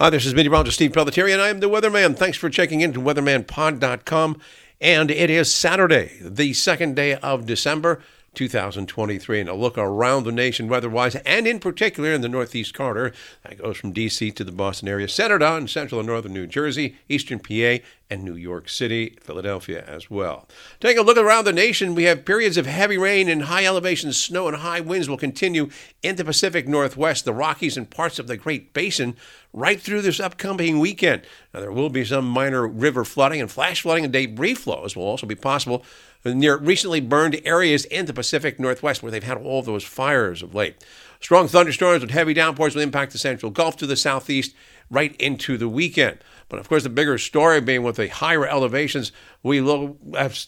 Uh, this is meteorologist Steve Pelletieri, and I am the weatherman. Thanks for checking into weathermanpod.com. And it is Saturday, the second day of December, 2023. And a look around the nation weather wise, and in particular in the Northeast corridor that goes from D.C. to the Boston area, centered on central and northern New Jersey, eastern PA, and New York City, Philadelphia as well. Taking a look around the nation, we have periods of heavy rain and high elevation snow and high winds will continue in the Pacific Northwest, the Rockies, and parts of the Great Basin right through this upcoming weekend. Now, there will be some minor river flooding and flash flooding and debris flows will also be possible near recently burned areas in the Pacific Northwest where they've had all those fires of late. Strong thunderstorms with heavy downpours will impact the central Gulf to the southeast right into the weekend. But of course, the bigger story being with the higher elevations, we have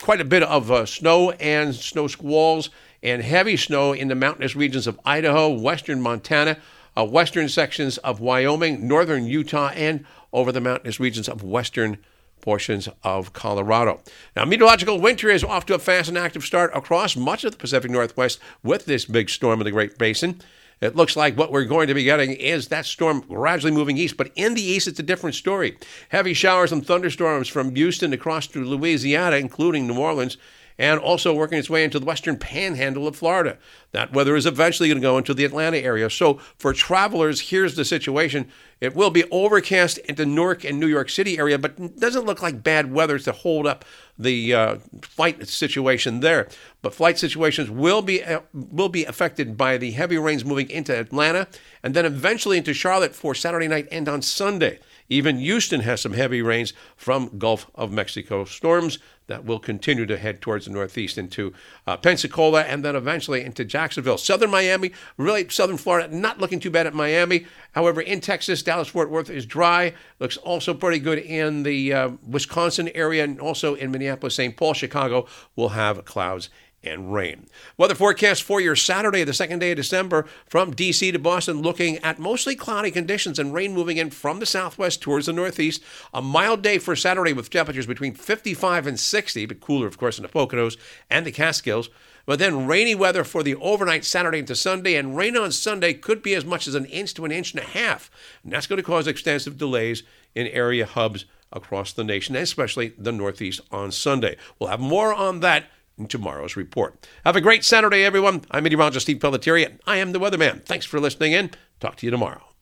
quite a bit of uh, snow and snow squalls and heavy snow in the mountainous regions of Idaho, western Montana, uh, western sections of Wyoming, northern Utah, and over the mountainous regions of western portions of Colorado. Now, meteorological winter is off to a fast and active start across much of the Pacific Northwest with this big storm in the Great Basin. It looks like what we're going to be getting is that storm gradually moving east, but in the east, it's a different story. Heavy showers and thunderstorms from Houston across to Louisiana, including New Orleans, and also working its way into the western panhandle of Florida. That weather is eventually going to go into the Atlanta area. So, for travelers, here's the situation. It will be overcast into Newark and New York City area, but doesn't look like bad weather to hold up the uh, flight situation there. But flight situations will be uh, will be affected by the heavy rains moving into Atlanta and then eventually into Charlotte for Saturday night and on Sunday. Even Houston has some heavy rains from Gulf of Mexico storms that will continue to head towards the northeast into uh, Pensacola and then eventually into Jacksonville. Southern Miami, really southern Florida, not looking too bad at Miami. However, in Texas, Dallas Fort Worth is dry. Looks also pretty good in the uh, Wisconsin area and also in Minneapolis, St. Paul, Chicago will have clouds and rain. Weather forecast for your Saturday, the second day of December, from DC to Boston, looking at mostly cloudy conditions and rain moving in from the southwest towards the northeast. A mild day for Saturday with temperatures between 55 and 60, but cooler, of course, in the Poconos and the Catskills. But then rainy weather for the overnight Saturday into Sunday, and rain on Sunday could be as much as an inch to an inch and a half. And that's going to cause extensive delays in area hubs across the nation, especially the Northeast on Sunday. We'll have more on that in tomorrow's report. Have a great Saturday, everyone. I'm meteorologist Steve Pelletieri. And I am the weatherman. Thanks for listening in. Talk to you tomorrow.